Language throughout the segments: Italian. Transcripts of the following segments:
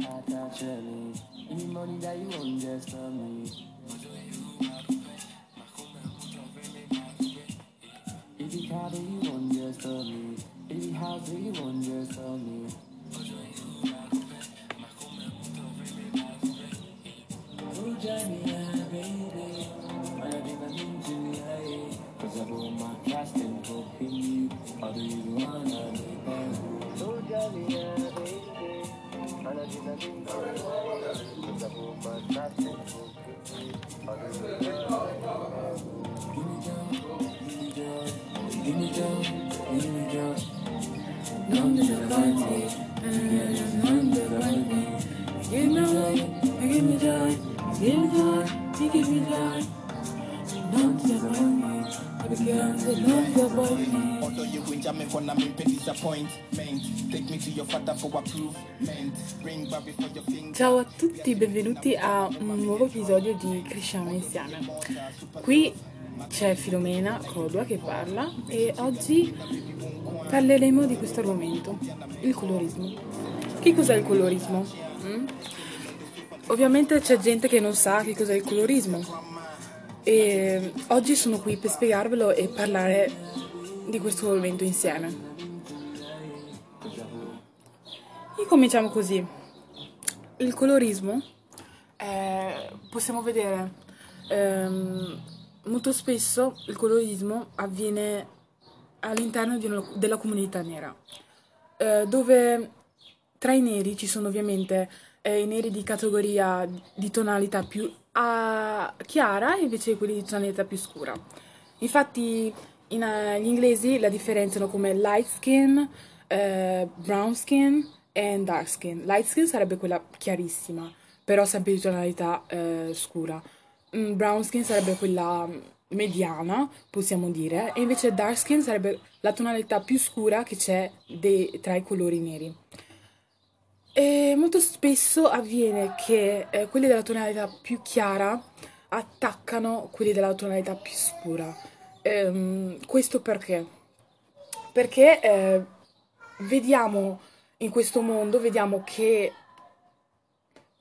Any money that you want just for me. Any car that you want just for me. Any house that you want just for me. Give me joy, give me joy. Non disappointi, non disappointi. Give me joy, give me joy, give me joy, you give me you win jamming for me pay disappointment. Take me to your father for approvement. Ring back before your finger. Ciao a tutti, benvenuti a un nuovo episodio di Cresciamo insieme. Qui c'è Filomena Codua che parla e oggi parleremo di questo argomento, il colorismo. Che cos'è il colorismo? Mm? Ovviamente c'è gente che non sa che cos'è il colorismo e oggi sono qui per spiegarvelo e parlare di questo argomento insieme. E cominciamo così. Il colorismo eh, possiamo vedere ehm, molto spesso il colorismo avviene all'interno una- della comunità nera, eh, dove tra i neri ci sono ovviamente eh, i neri di categoria di tonalità più ah, chiara e invece quelli di tonalità più scura. Infatti in, eh, gli inglesi la differenziano come light skin, eh, brown skin e dark skin. Light skin sarebbe quella chiarissima, però sempre di tonalità eh, scura. Mm, brown skin sarebbe quella mediana, possiamo dire, e invece dark skin sarebbe la tonalità più scura che c'è dei- tra i colori neri. E molto spesso avviene che eh, quelli della tonalità più chiara attaccano quelli della tonalità più scura. Ehm, questo perché? Perché eh, vediamo in questo mondo, vediamo che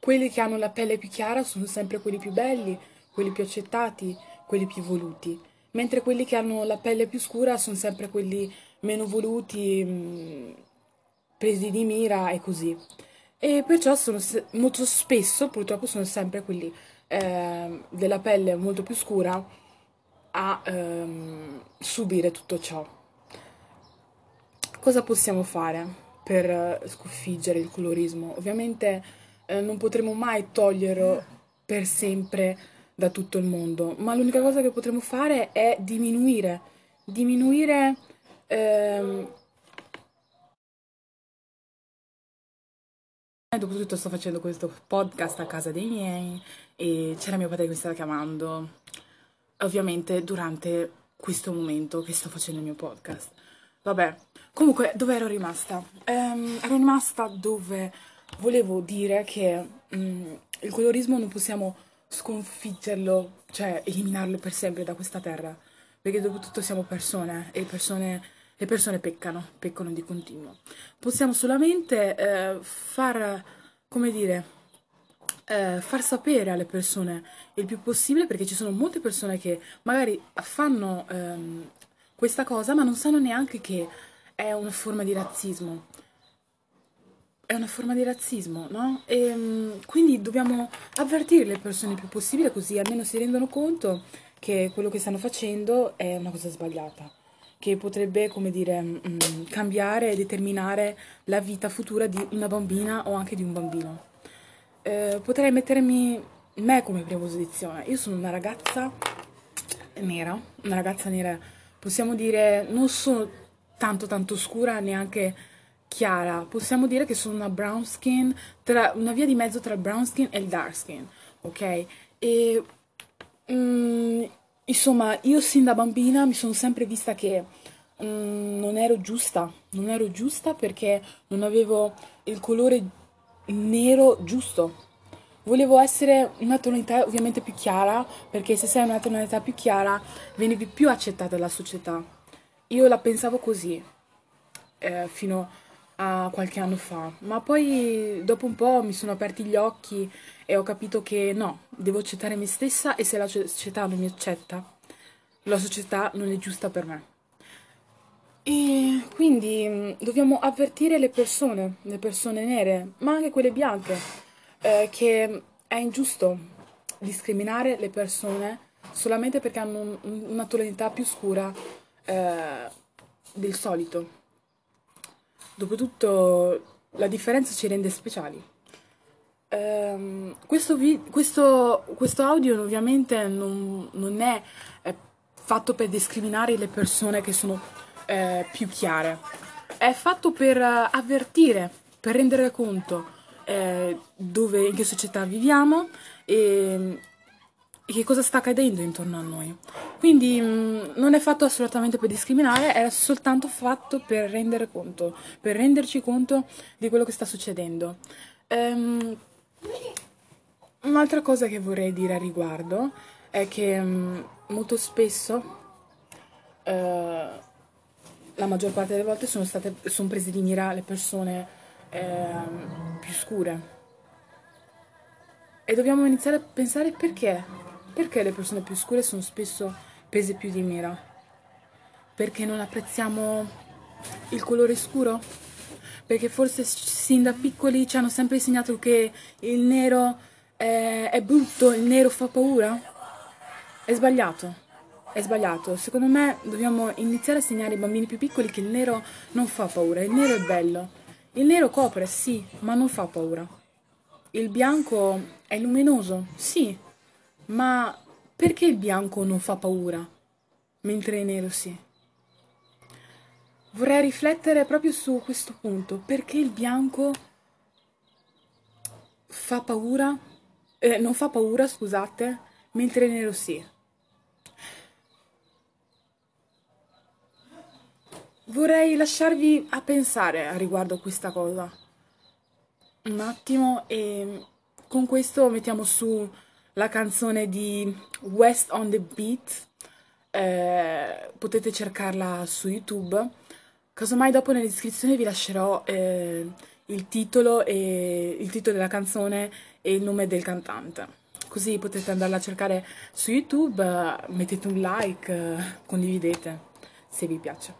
quelli che hanno la pelle più chiara sono sempre quelli più belli, quelli più accettati, quelli più voluti, mentre quelli che hanno la pelle più scura sono sempre quelli meno voluti, mh, presi di mira e così. E perciò sono molto spesso, purtroppo, sono sempre quelli ehm, della pelle molto più scura a ehm, subire tutto ciò. Cosa possiamo fare per eh, sconfiggere il colorismo? Ovviamente eh, non potremo mai toglierlo per sempre da tutto il mondo, ma l'unica cosa che potremo fare è diminuire, diminuire ehm, Dopotutto sto facendo questo podcast a casa dei miei e c'era mio padre che mi stava chiamando, ovviamente durante questo momento che sto facendo il mio podcast. Vabbè, comunque dove ero rimasta? Ehm, ero rimasta dove volevo dire che mm, il colorismo non possiamo sconfiggerlo, cioè eliminarlo per sempre da questa terra, perché dopotutto siamo persone e persone, le persone peccano, peccano di continuo. Possiamo solamente eh, far, come dire, eh, far sapere alle persone il più possibile, perché ci sono molte persone che magari fanno ehm, questa cosa, ma non sanno neanche che è una forma di razzismo. È una forma di razzismo, no? E mm, quindi dobbiamo avvertire le persone il più possibile, così almeno si rendono conto che quello che stanno facendo è una cosa sbagliata, che potrebbe, come dire, mm, cambiare e determinare la vita futura di una bambina o anche di un bambino. Eh, potrei mettermi me come prima posizione. Io sono una ragazza nera, una ragazza nera, possiamo dire, non sono tanto tanto scura, neanche chiara, possiamo dire che sono una brown skin, tra, una via di mezzo tra il brown skin e il dark skin, ok? E mm, insomma, io sin da bambina mi sono sempre vista che mm, non ero giusta, non ero giusta perché non avevo il colore nero giusto. Volevo essere una tonalità ovviamente più chiara, perché se sei una tonalità più chiara venivi più accettata dalla società. Io la pensavo così, eh, fino a qualche anno fa, ma poi dopo un po' mi sono aperti gli occhi e ho capito che no, devo accettare me stessa e se la società non mi accetta, la società non è giusta per me. E quindi mm, dobbiamo avvertire le persone, le persone nere, ma anche quelle bianche, eh, che è ingiusto discriminare le persone solamente perché hanno un- una tonalità più scura eh, del solito. Dopotutto la differenza ci rende speciali. Ehm, questo, vi- questo- questo audio ovviamente non, non è eh, fatto per discriminare le persone che sono eh, più chiare, è fatto per eh, avvertire, per rendere conto eh, dove, in che società viviamo e, e che cosa sta accadendo intorno a noi. Quindi mh, non è fatto assolutamente per discriminare, è soltanto fatto per rendere conto, per renderci conto di quello che sta succedendo. Ehm, un'altra cosa che vorrei dire a riguardo è che mh, molto spesso, eh, la maggior parte delle volte, sono state sono prese di mira le persone ehm, più scure. E dobbiamo iniziare a pensare perché. Perché le persone più scure sono spesso prese più di mira? Perché non apprezziamo il colore scuro? Perché forse sin da piccoli ci hanno sempre insegnato che il nero è, è brutto, il nero fa paura? È sbagliato. È sbagliato. Secondo me dobbiamo iniziare a insegnare ai bambini più piccoli che il nero non fa paura, il nero è bello. Il nero copre, sì, ma non fa paura. Il bianco è luminoso, sì, ma perché il bianco non fa paura, mentre il nero sì? Vorrei riflettere proprio su questo punto, perché il bianco fa paura, eh, non fa paura, scusate, mentre il nero sì. Vorrei lasciarvi a pensare a riguardo questa cosa. Un attimo e con questo mettiamo su la canzone di West on the Beat. Eh, potete cercarla su YouTube. Casomai dopo nelle descrizioni vi lascerò eh, il titolo e il titolo della canzone e il nome del cantante. Così potete andarla a cercare su YouTube, eh, mettete un like, eh, condividete se vi piace.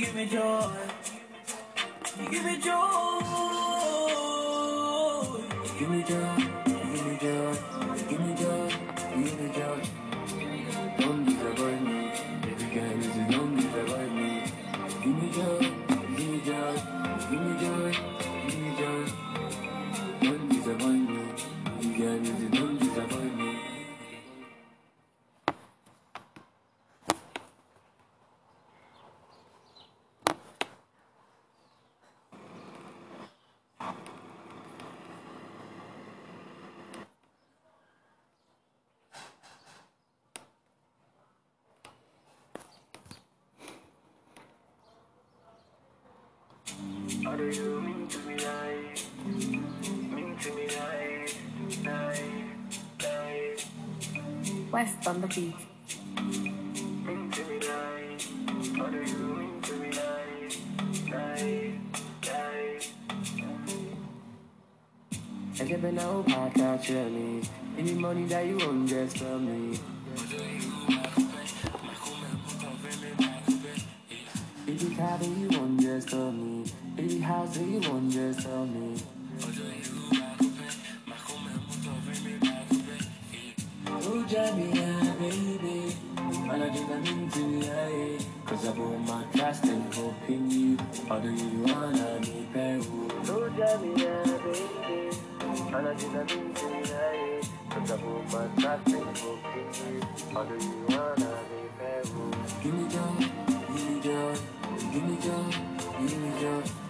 you give me joy. You give me joy. You give me joy. You give me joy. You give me joy. You give me joy. Don't disappoint me. Baby girl, is don't disappoint me. Give me joy. Give me joy. Give me joy. Give me joy. Don't How do you mean to be like? Mean to be like, like, like. West on the beat. Mean to be like. How do you mean to be like? Like. I give an old pack out to me. Any money that you own just for me. If you have it, you own just for me. Just tell me. Baby. And I think I'm into you, Cause I put my trust and you. Or do you wanna be Peru? Oh, Jamia, baby. And I think I'm into you, Cause I put my trust and you. Or do you wanna be? Give me joy, give me joy, give me joy, give me joy.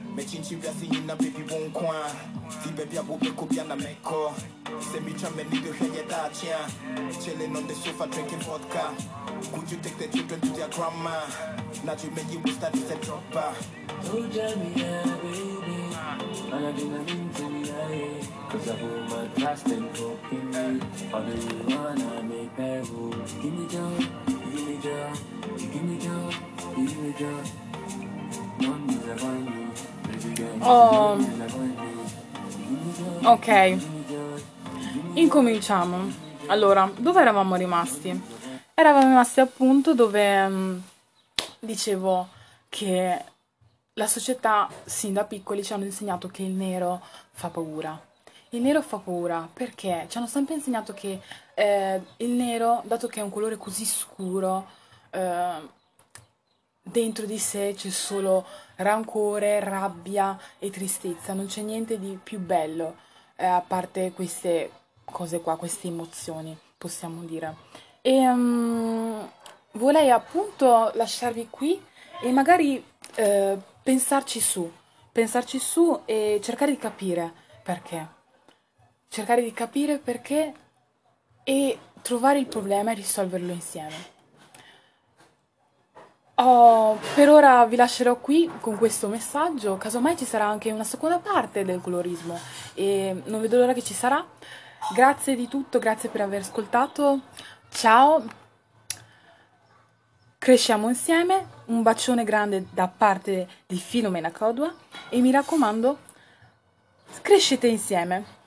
mekyinkyibia se nyina baabi wo nko a na mɛkɔ sɛ metwa on the sofa drinking vodka. Could you take the children to their grandma not mean to be lying Cause I put my Give me job, give me job. Give me job, One is a value Oh. Ok, incominciamo. Allora, dove eravamo rimasti? Eravamo rimasti appunto dove mm, dicevo che la società sin da piccoli ci hanno insegnato che il nero fa paura. Il nero fa paura perché ci hanno sempre insegnato che eh, il nero, dato che è un colore così scuro, eh, dentro di sé c'è solo rancore, rabbia e tristezza, non c'è niente di più bello eh, a parte queste cose qua, queste emozioni, possiamo dire. E mm, vorrei appunto lasciarvi qui e magari eh, pensarci su, pensarci su e cercare di capire perché. Cercare di capire perché e trovare il problema e risolverlo insieme. Oh, per ora vi lascerò qui con questo messaggio, casomai ci sarà anche una seconda parte del colorismo e non vedo l'ora che ci sarà. Grazie di tutto, grazie per aver ascoltato. Ciao. Cresciamo insieme. Un bacione grande da parte di Filomena Codua e mi raccomando, crescete insieme.